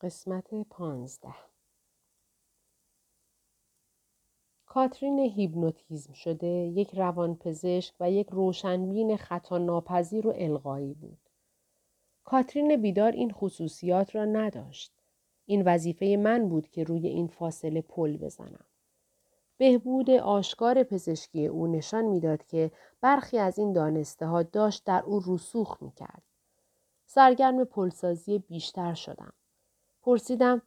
قسمت پانزده کاترین هیپنوتیزم شده یک روانپزشک و یک روشنبین خطا ناپذیر و القایی بود. کاترین بیدار این خصوصیات را نداشت. این وظیفه من بود که روی این فاصله پل بزنم. بهبود آشکار پزشکی او نشان می‌داد که برخی از این دانسته ها داشت در او رسوخ می کرد. سرگرم پلسازی بیشتر شدم. پرسیدم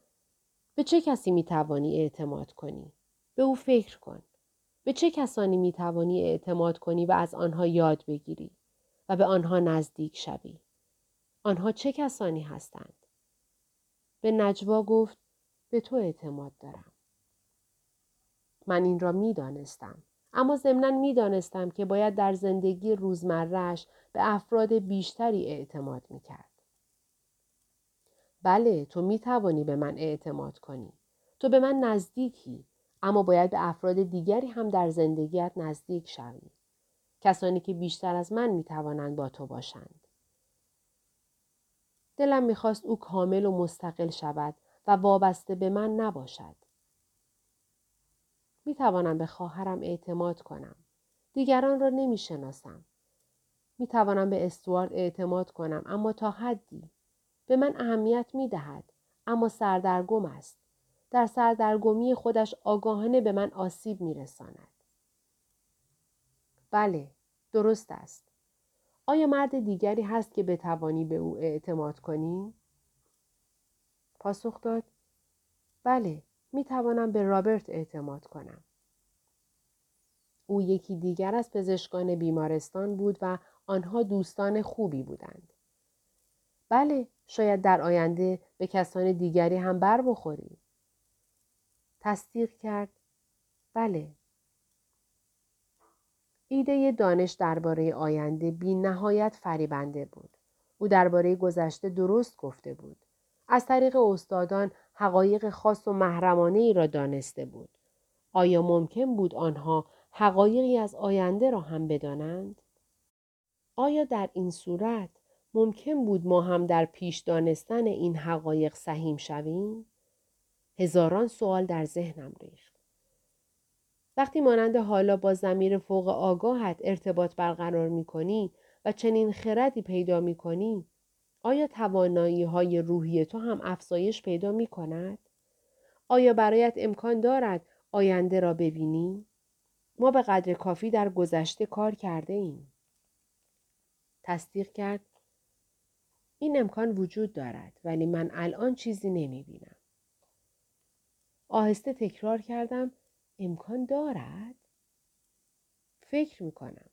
به چه کسی می توانی اعتماد کنی؟ به او فکر کن. به چه کسانی می توانی اعتماد کنی و از آنها یاد بگیری و به آنها نزدیک شوی؟ آنها چه کسانی هستند؟ به نجوا گفت به تو اعتماد دارم. من این را می دانستم. اما ضمنا می دانستم که باید در زندگی روزمرهش به افراد بیشتری اعتماد می کرد. بله تو می توانی به من اعتماد کنی. تو به من نزدیکی اما باید به افراد دیگری هم در زندگیت نزدیک شوی. کسانی که بیشتر از من می توانند با تو باشند. دلم می‌خواست او کامل و مستقل شود و وابسته به من نباشد. می توانم به خواهرم اعتماد کنم. دیگران را نمی شناسم. می توانم به استوارد اعتماد کنم اما تا حدی. به من اهمیت می دهد اما سردرگم است. در سردرگمی خودش آگاهانه به من آسیب می رساند. بله، درست است. آیا مرد دیگری هست که بتوانی به او اعتماد کنی؟ پاسخ داد بله می توانم به رابرت اعتماد کنم. او یکی دیگر از پزشکان بیمارستان بود و آنها دوستان خوبی بودند. بله شاید در آینده به کسان دیگری هم بر بخوری. تصدیق کرد بله ایده دانش درباره آینده بی نهایت فریبنده بود. او درباره گذشته درست گفته بود. از طریق استادان حقایق خاص و محرمانه ای را دانسته بود. آیا ممکن بود آنها حقایقی از آینده را هم بدانند؟ آیا در این صورت ممکن بود ما هم در پیش دانستن این حقایق سهیم شویم؟ هزاران سوال در ذهنم ریخت. وقتی مانند حالا با زمیر فوق آگاهت ارتباط برقرار می کنی و چنین خردی پیدا می کنی آیا توانایی های روحی تو هم افزایش پیدا می کند؟ آیا برایت امکان دارد آینده را ببینی؟ ما به قدر کافی در گذشته کار کرده ایم. تصدیق کرد این امکان وجود دارد ولی من الان چیزی نمی بینم. آهسته تکرار کردم امکان دارد؟ فکر می کنم.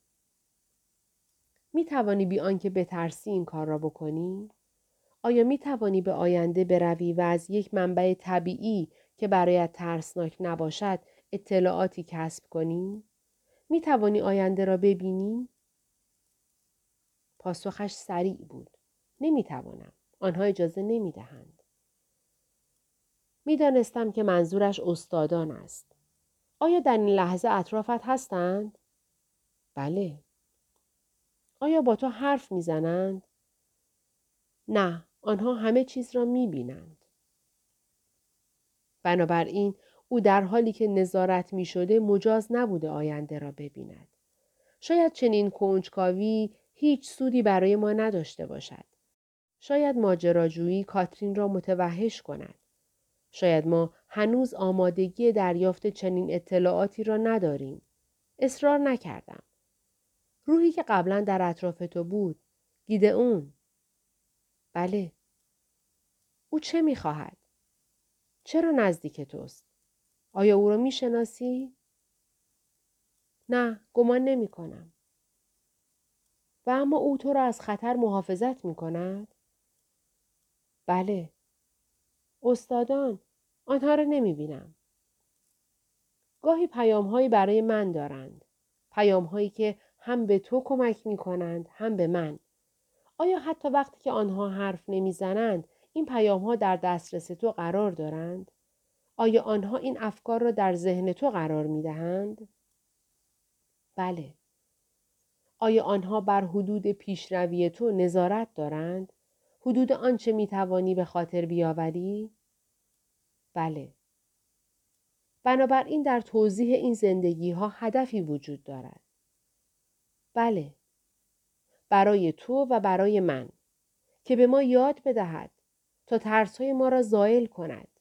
می توانی بی آنکه بترسی این کار را بکنی؟ آیا می توانی به آینده بروی و از یک منبع طبیعی که برایت ترسناک نباشد اطلاعاتی کسب کنی؟ می توانی آینده را ببینی؟ پاسخش سریع بود. نمی توانم. آنها اجازه نمی دهند. می دانستم که منظورش استادان است. آیا در این لحظه اطرافت هستند؟ بله. آیا با تو حرف می‌زنند؟ نه، آنها همه چیز را می بینند. بنابراین او در حالی که نظارت می شده مجاز نبوده آینده را ببیند. شاید چنین کنجکاوی هیچ سودی برای ما نداشته باشد. شاید ماجراجویی کاترین را متوحش کند. شاید ما هنوز آمادگی دریافت چنین اطلاعاتی را نداریم. اصرار نکردم. روحی که قبلا در اطراف تو بود. گیده اون. بله. او چه می‌خواهد؟ چرا نزدیک توست؟ آیا او را می‌شناسی؟ نه، گمان نمی کنم. و اما او تو را از خطر محافظت می کند؟ بله. استادان، آنها را نمی بینم. گاهی پیام هایی برای من دارند. پیام هایی که هم به تو کمک می کنند هم به من. آیا حتی وقتی که آنها حرف نمی‌زنند این پیام ها در دسترس تو قرار دارند؟ آیا آنها این افکار را در ذهن تو قرار می دهند؟ بله. آیا آنها بر حدود پیشروی تو نظارت دارند؟ حدود آنچه می توانی به خاطر بیاوری؟ بله. بنابراین در توضیح این زندگی ها هدفی وجود دارد. بله. برای تو و برای من که به ما یاد بدهد تا ترسهای ما را زائل کند.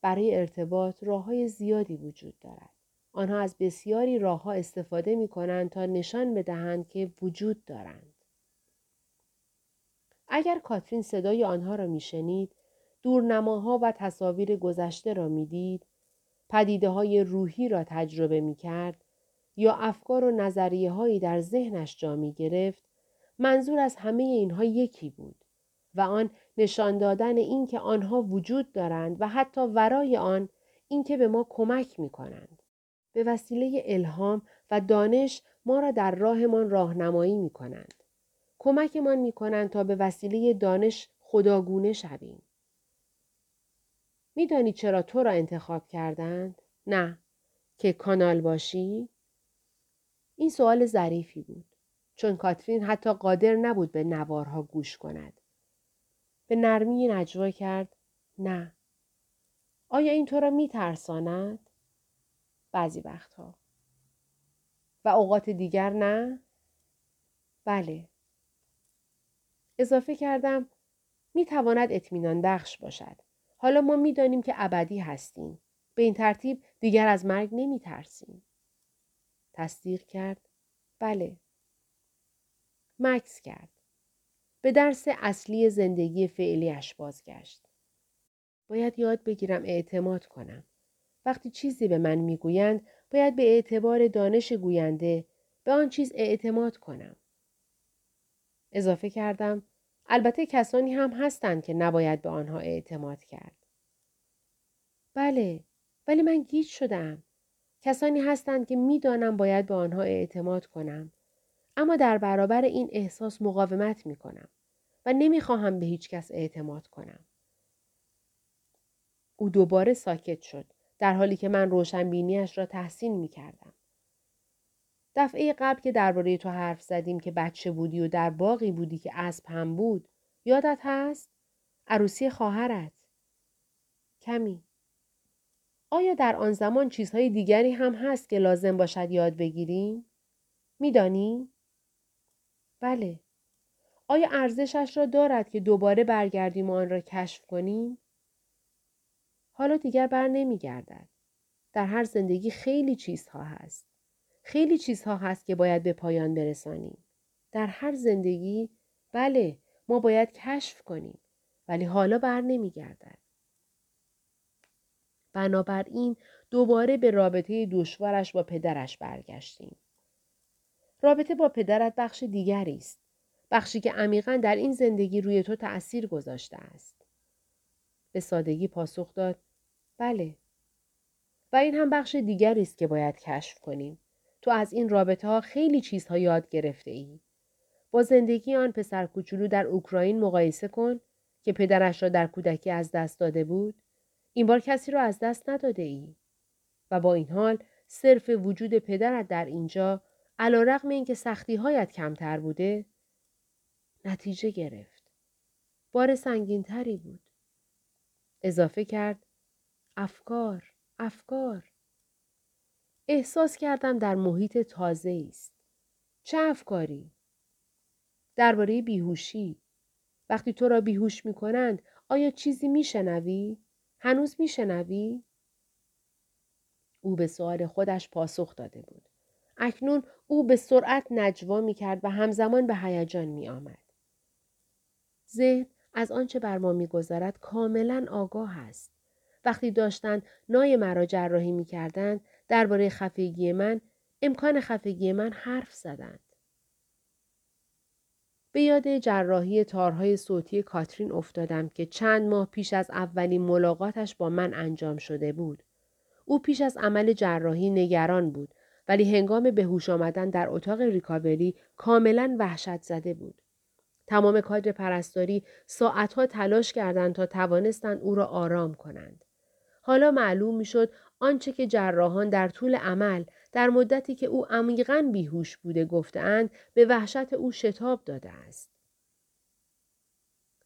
برای ارتباط راه های زیادی وجود دارد. آنها از بسیاری راه ها استفاده می کنند تا نشان بدهند که وجود دارند. اگر کاترین صدای آنها را میشنید دورنماها و تصاویر گذشته را می‌دید پدیده های روحی را تجربه می کرد یا افکار و نظریه هایی در ذهنش جا می گرفت منظور از همه اینها یکی بود و آن نشان دادن اینکه آنها وجود دارند و حتی ورای آن اینکه به ما کمک می کنند. به وسیله الهام و دانش ما را در راهمان راهنمایی می کنند. کمکمان می کنند تا به وسیله دانش خداگونه شویم. میدانی چرا تو را انتخاب کردند؟ نه. که کانال باشی؟ این سوال ظریفی بود. چون کاترین حتی قادر نبود به نوارها گوش کند. به نرمی نجوا کرد نه. آیا این تو را می ترساند؟ بعضی وقتها. و اوقات دیگر نه؟ بله. اضافه کردم می تواند اطمینان بخش باشد. حالا ما می دانیم که ابدی هستیم. به این ترتیب دیگر از مرگ نمی ترسیم. تصدیق کرد. بله. مکس کرد. به درس اصلی زندگی فعلیش بازگشت. باید یاد بگیرم اعتماد کنم. وقتی چیزی به من می‌گویند باید به اعتبار دانش گوینده به آن چیز اعتماد کنم. اضافه کردم البته کسانی هم هستند که نباید به آنها اعتماد کرد. بله ولی من گیج شدم. کسانی هستند که می‌دانم باید به آنها اعتماد کنم. اما در برابر این احساس مقاومت می کنم و نمی‌خواهم به هیچ کس اعتماد کنم. او دوباره ساکت شد در حالی که من روشنبینیش را تحسین می کردم. دفعه قبل که درباره تو حرف زدیم که بچه بودی و در باقی بودی که اسب هم بود یادت هست؟ عروسی خواهرت. کمی. آیا در آن زمان چیزهای دیگری هم هست که لازم باشد یاد بگیریم؟ میدانی؟ بله. آیا ارزشش را دارد که دوباره برگردیم و آن را کشف کنیم؟ حالا دیگر بر نمیگردد. در هر زندگی خیلی چیزها هست. خیلی چیزها هست که باید به پایان برسانیم. در هر زندگی بله ما باید کشف کنیم ولی حالا بر نمیگردد. بنابراین دوباره به رابطه دشوارش با پدرش برگشتیم. رابطه با پدرت بخش دیگری است. بخشی که عمیقا در این زندگی روی تو تأثیر گذاشته است. به سادگی پاسخ داد بله. و این هم بخش دیگری است که باید کشف کنیم. تو از این رابطه ها خیلی چیزها یاد گرفته ای. با زندگی آن پسر کوچولو در اوکراین مقایسه کن که پدرش را در کودکی از دست داده بود. این بار کسی را از دست نداده ای. و با این حال صرف وجود پدرت در اینجا علا رقم این که سختی هایت کمتر بوده نتیجه گرفت. بار سنگین تری بود. اضافه کرد افکار، افکار. احساس کردم در محیط تازه است. چه افکاری؟ درباره بیهوشی. وقتی تو را بیهوش می کنند آیا چیزی می شنوی؟ هنوز می شنوی؟ او به سوال خودش پاسخ داده بود. اکنون او به سرعت نجوا می کرد و همزمان به هیجان می آمد. ذهن از آنچه بر ما میگذرد کاملا آگاه است. وقتی داشتند نای مرا جراحی می کردند درباره خفگی من امکان خفگی من حرف زدند. به یاد جراحی تارهای صوتی کاترین افتادم که چند ماه پیش از اولین ملاقاتش با من انجام شده بود. او پیش از عمل جراحی نگران بود ولی هنگام به هوش آمدن در اتاق ریکاوری کاملا وحشت زده بود. تمام کادر پرستاری ساعتها تلاش کردند تا توانستند او را آرام کنند. حالا معلوم می‌شد آنچه که جراحان در طول عمل در مدتی که او عمیقا بیهوش بوده گفتهاند به وحشت او شتاب داده است.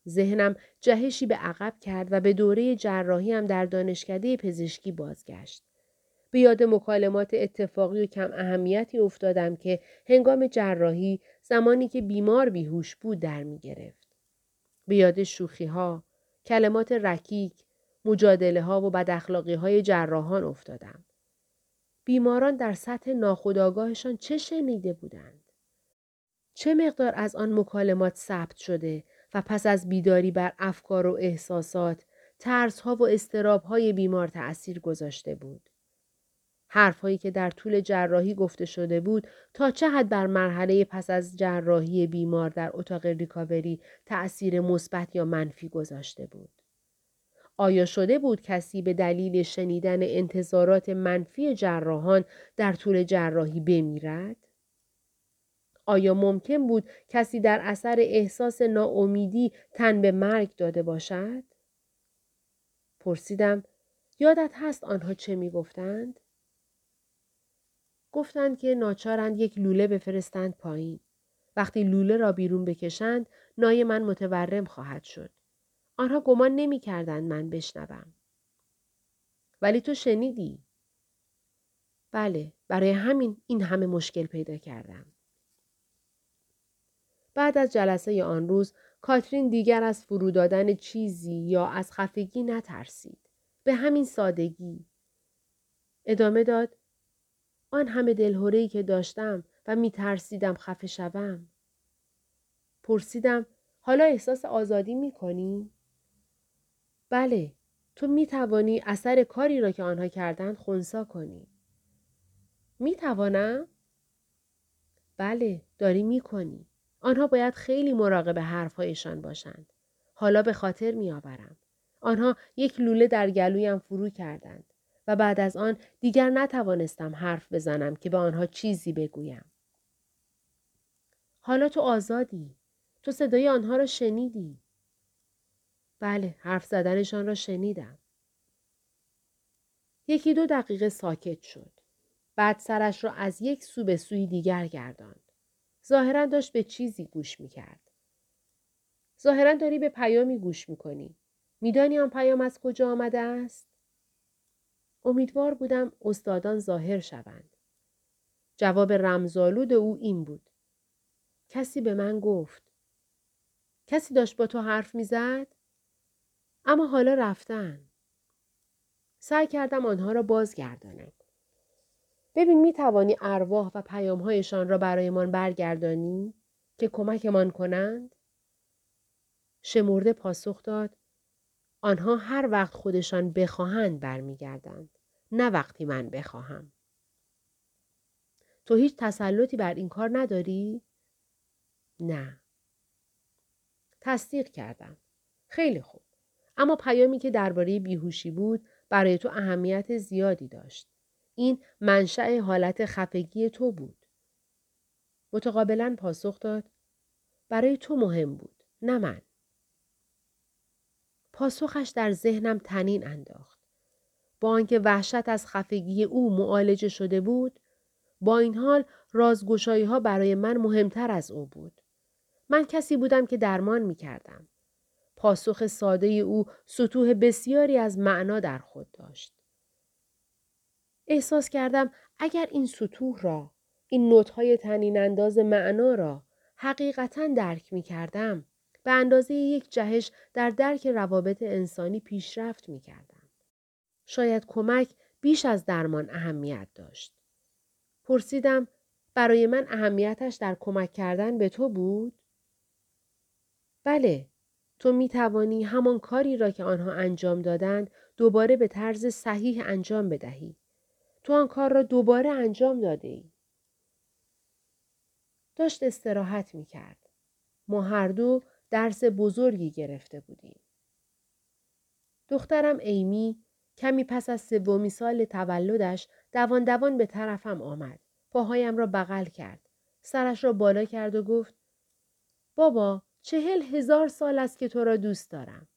ذهنم جهشی به عقب کرد و به دوره جراحی هم در دانشکده پزشکی بازگشت. به یاد مکالمات اتفاقی و کم اهمیتی افتادم که هنگام جراحی زمانی که بیمار بیهوش بود در می گرفت. به یاد شوخی ها، کلمات رکیک، مجادله ها و بداخلاقی های جراحان افتادم. بیماران در سطح ناخودآگاهشان چه شنیده بودند؟ چه مقدار از آن مکالمات ثبت شده و پس از بیداری بر افکار و احساسات، ترس ها و استراب های بیمار تأثیر گذاشته بود؟ حرفهایی که در طول جراحی گفته شده بود تا چه حد بر مرحله پس از جراحی بیمار در اتاق ریکاوری تأثیر مثبت یا منفی گذاشته بود. آیا شده بود کسی به دلیل شنیدن انتظارات منفی جراحان در طول جراحی بمیرد؟ آیا ممکن بود کسی در اثر احساس ناامیدی تن به مرگ داده باشد؟ پرسیدم یادت هست آنها چه می گفتند؟ گفتند که ناچارند یک لوله بفرستند پایین. وقتی لوله را بیرون بکشند نای من متورم خواهد شد. آنها گمان نمی کردند من بشنوم. ولی تو شنیدی. بله برای همین این همه مشکل پیدا کردم. بعد از جلسه آن روز کاترین دیگر از فرو دادن چیزی یا از خفگی نترسید. به همین سادگی. ادامه داد آن همه دلهورهی که داشتم و می ترسیدم خفه شوم. پرسیدم حالا احساس آزادی می کنی؟ بله تو می توانی اثر کاری را که آنها کردند خونسا کنی. می توانم؟ بله داری می کنی. آنها باید خیلی مراقب حرفهایشان باشند. حالا به خاطر می آورم. آنها یک لوله در گلویم فرو کردند. و بعد از آن دیگر نتوانستم حرف بزنم که به آنها چیزی بگویم. حالا تو آزادی. تو صدای آنها را شنیدی. بله حرف زدنشان را شنیدم. یکی دو دقیقه ساکت شد. بعد سرش را از یک سو به سوی دیگر گرداند. ظاهرا داشت به چیزی گوش می کرد. ظاهرا داری به پیامی گوش می کنی. میدانی آن پیام از کجا آمده است؟ امیدوار بودم استادان ظاهر شوند. جواب رمزالود او این بود. کسی به من گفت. کسی داشت با تو حرف می‌زد؟ اما حالا رفتن. سعی کردم آنها را بازگردانم. ببین می توانی ارواح و پیامهایشان را برایمان برگردانی که کمکمان کنند؟ شمرده پاسخ داد آنها هر وقت خودشان بخواهند برمیگردند. نه وقتی من بخواهم. تو هیچ تسلطی بر این کار نداری؟ نه. تصدیق کردم. خیلی خوب. اما پیامی که درباره بیهوشی بود برای تو اهمیت زیادی داشت. این منشأ حالت خفگی تو بود. متقابلا پاسخ داد برای تو مهم بود نه من. پاسخش در ذهنم تنین انداخت. با آنکه وحشت از خفگی او معالجه شده بود با این حال رازگشایی ها برای من مهمتر از او بود من کسی بودم که درمان می کردم. پاسخ ساده او سطوح بسیاری از معنا در خود داشت. احساس کردم اگر این سطوح را، این نوتهای تنین انداز معنا را حقیقتا درک می کردم، به اندازه یک جهش در درک روابط انسانی پیشرفت می کردم. شاید کمک بیش از درمان اهمیت داشت. پرسیدم برای من اهمیتش در کمک کردن به تو بود؟ بله، تو می توانی همان کاری را که آنها انجام دادند دوباره به طرز صحیح انجام بدهی. تو آن کار را دوباره انجام داده ای. داشت استراحت می کرد. ما هر دو درس بزرگی گرفته بودیم. دخترم ایمی کمی پس از سومی سال تولدش دوان دوان به طرفم آمد. پاهایم را بغل کرد. سرش را بالا کرد و گفت بابا چهل هزار سال است که تو را دوست دارم.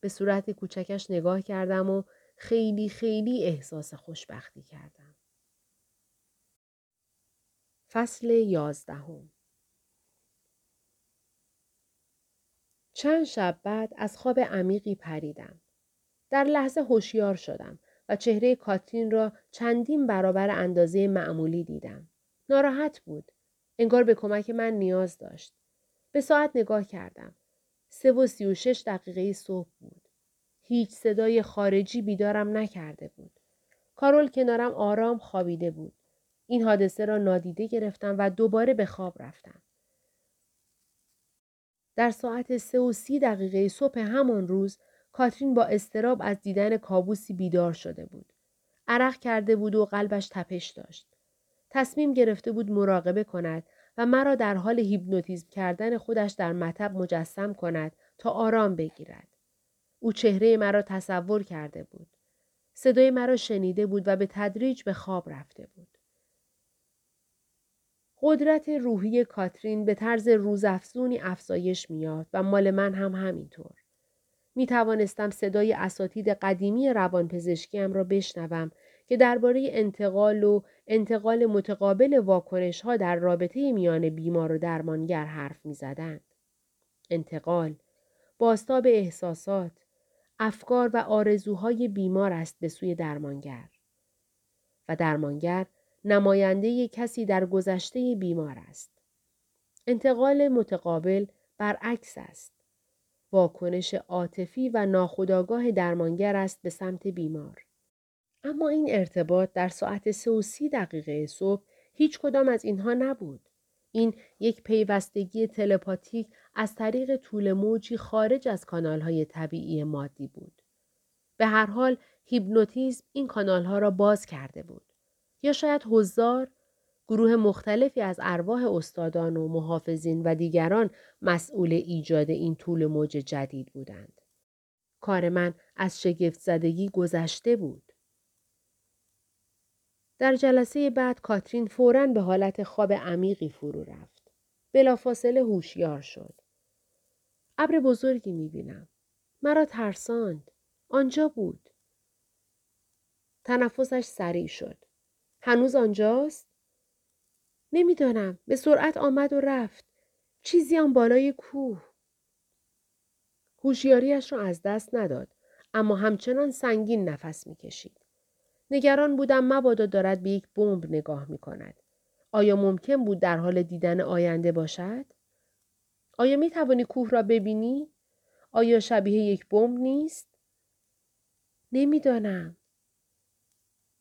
به صورت کوچکش نگاه کردم و خیلی خیلی احساس خوشبختی کردم. فصل یازدهم چند شب بعد از خواب عمیقی پریدم. در لحظه هوشیار شدم و چهره کاترین را چندین برابر اندازه معمولی دیدم. ناراحت بود. انگار به کمک من نیاز داشت. به ساعت نگاه کردم. سه و سی و شش دقیقه صبح بود. هیچ صدای خارجی بیدارم نکرده بود. کارول کنارم آرام خوابیده بود. این حادثه را نادیده گرفتم و دوباره به خواب رفتم. در ساعت سه و سی دقیقه صبح همان روز کاترین با استراب از دیدن کابوسی بیدار شده بود. عرق کرده بود و قلبش تپش داشت. تصمیم گرفته بود مراقبه کند و مرا در حال هیپنوتیزم کردن خودش در مطب مجسم کند تا آرام بگیرد. او چهره مرا تصور کرده بود. صدای مرا شنیده بود و به تدریج به خواب رفته بود. قدرت روحی کاترین به طرز روزافزونی افزایش میافت و مال من هم همینطور. می توانستم صدای اساتید قدیمی روانپزشکیم را بشنوم که درباره انتقال و انتقال متقابل واکنش ها در رابطه میان بیمار و درمانگر حرف می زدند. انتقال، باستاب احساسات، افکار و آرزوهای بیمار است به سوی درمانگر. و درمانگر نماینده کسی در گذشته بیمار است. انتقال متقابل برعکس است. واکنش عاطفی و ناخودآگاه درمانگر است به سمت بیمار. اما این ارتباط در ساعت سه و سی دقیقه صبح هیچ کدام از اینها نبود. این یک پیوستگی تلپاتیک از طریق طول موجی خارج از کانالهای طبیعی مادی بود. به هر حال هیپنوتیزم این کانالها را باز کرده بود. یا شاید هزار گروه مختلفی از ارواح استادان و محافظین و دیگران مسئول ایجاد این طول موج جدید بودند. کار من از شگفت زدگی گذشته بود. در جلسه بعد کاترین فوراً به حالت خواب عمیقی فرو رفت. بلافاصله هوشیار شد. ابر بزرگی می‌بینم. مرا ترساند. آنجا بود. تنفسش سریع شد. هنوز آنجاست؟ نمی‌دانم. به سرعت آمد و رفت. چیزی آن بالای کوه. هوشیاریش را از دست نداد. اما همچنان سنگین نفس می‌کشید. نگران بودم مبادا دارد به یک بمب نگاه می کند. آیا ممکن بود در حال دیدن آینده باشد؟ آیا می توانی کوه را ببینی؟ آیا شبیه یک بمب نیست؟ نمی‌دانم.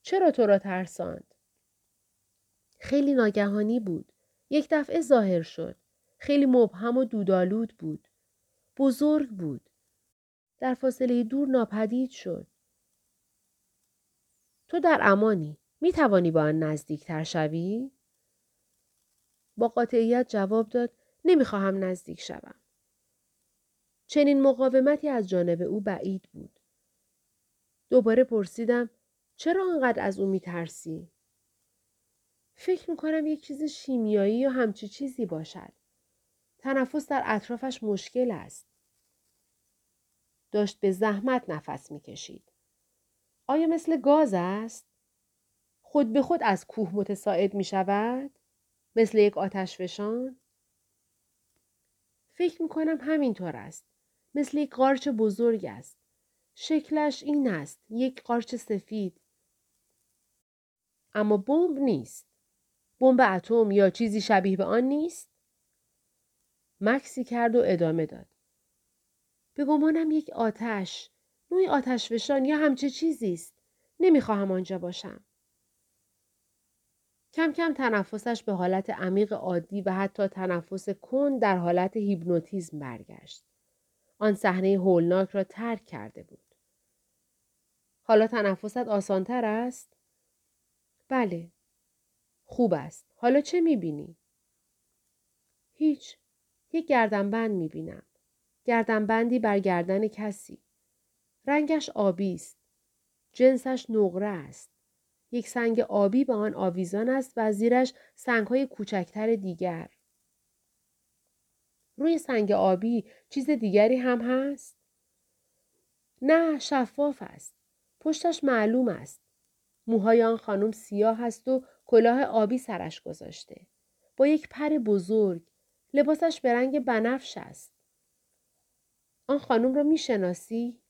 چرا تو را ترساند؟ خیلی ناگهانی بود. یک دفعه ظاهر شد. خیلی مبهم و دودالود بود. بزرگ بود. در فاصله دور ناپدید شد. تو در امانی. می توانی با آن نزدیکتر شوی؟ با قاطعیت جواب داد نمی‌خواهم نزدیک شوم. چنین مقاومتی از جانب او بعید بود. دوباره پرسیدم چرا آنقدر از او میترسی؟ فکر می‌کنم یک چیز شیمیایی یا همچی چیزی باشد. تنفس در اطرافش مشکل است. داشت به زحمت نفس می‌کشید. آیا مثل گاز است؟ خود به خود از کوه متساعد می شود؟ مثل یک آتش فشان؟ فکر می کنم همینطور است. مثل یک قارچ بزرگ است. شکلش این است. یک قارچ سفید. اما بمب نیست. بمب اتم یا چیزی شبیه به آن نیست؟ مکسی کرد و ادامه داد. به گمانم یک آتش نوعی آتشفشان یا همچه چیزی است. نمی‌خواهم آنجا باشم. کم کم تنفسش به حالت عمیق عادی و حتی تنفس کن در حالت هیپنوتیزم برگشت. آن صحنه هولناک را ترک کرده بود. حالا تنفست آسانتر است؟ بله. خوب است. حالا چه می‌بینی؟ هیچ. یک گردنبند می‌بینم. گردنبندی بر گردن کسی. رنگش آبی است. جنسش نقره است. یک سنگ آبی به آن آویزان است و زیرش سنگهای کوچکتر دیگر. روی سنگ آبی چیز دیگری هم هست؟ نه شفاف است. پشتش معلوم است. موهای آن خانم سیاه است و کلاه آبی سرش گذاشته. با یک پر بزرگ. لباسش به رنگ بنفش است. آن خانم را می‌شناسی؟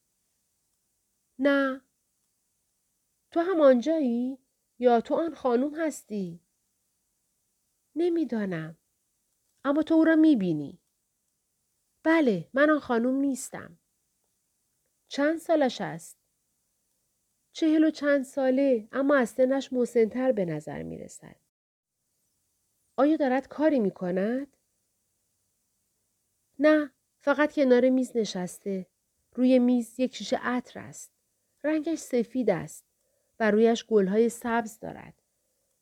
نه. تو هم آنجایی؟ یا تو آن خانم هستی؟ نمی‌دانم. اما تو او را می‌بینی. بله من آن خانم نیستم. چند سالش است؟ چهل و چند ساله اما از سنش مسنتر به نظر می رسد. آیا دارد کاری می کند؟ نه فقط کنار میز نشسته. روی میز یک شیشه عطر است. رنگش سفید است و رویش گلهای سبز دارد.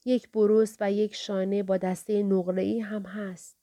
یک بروس و یک شانه با دسته نقره‌ای هم هست.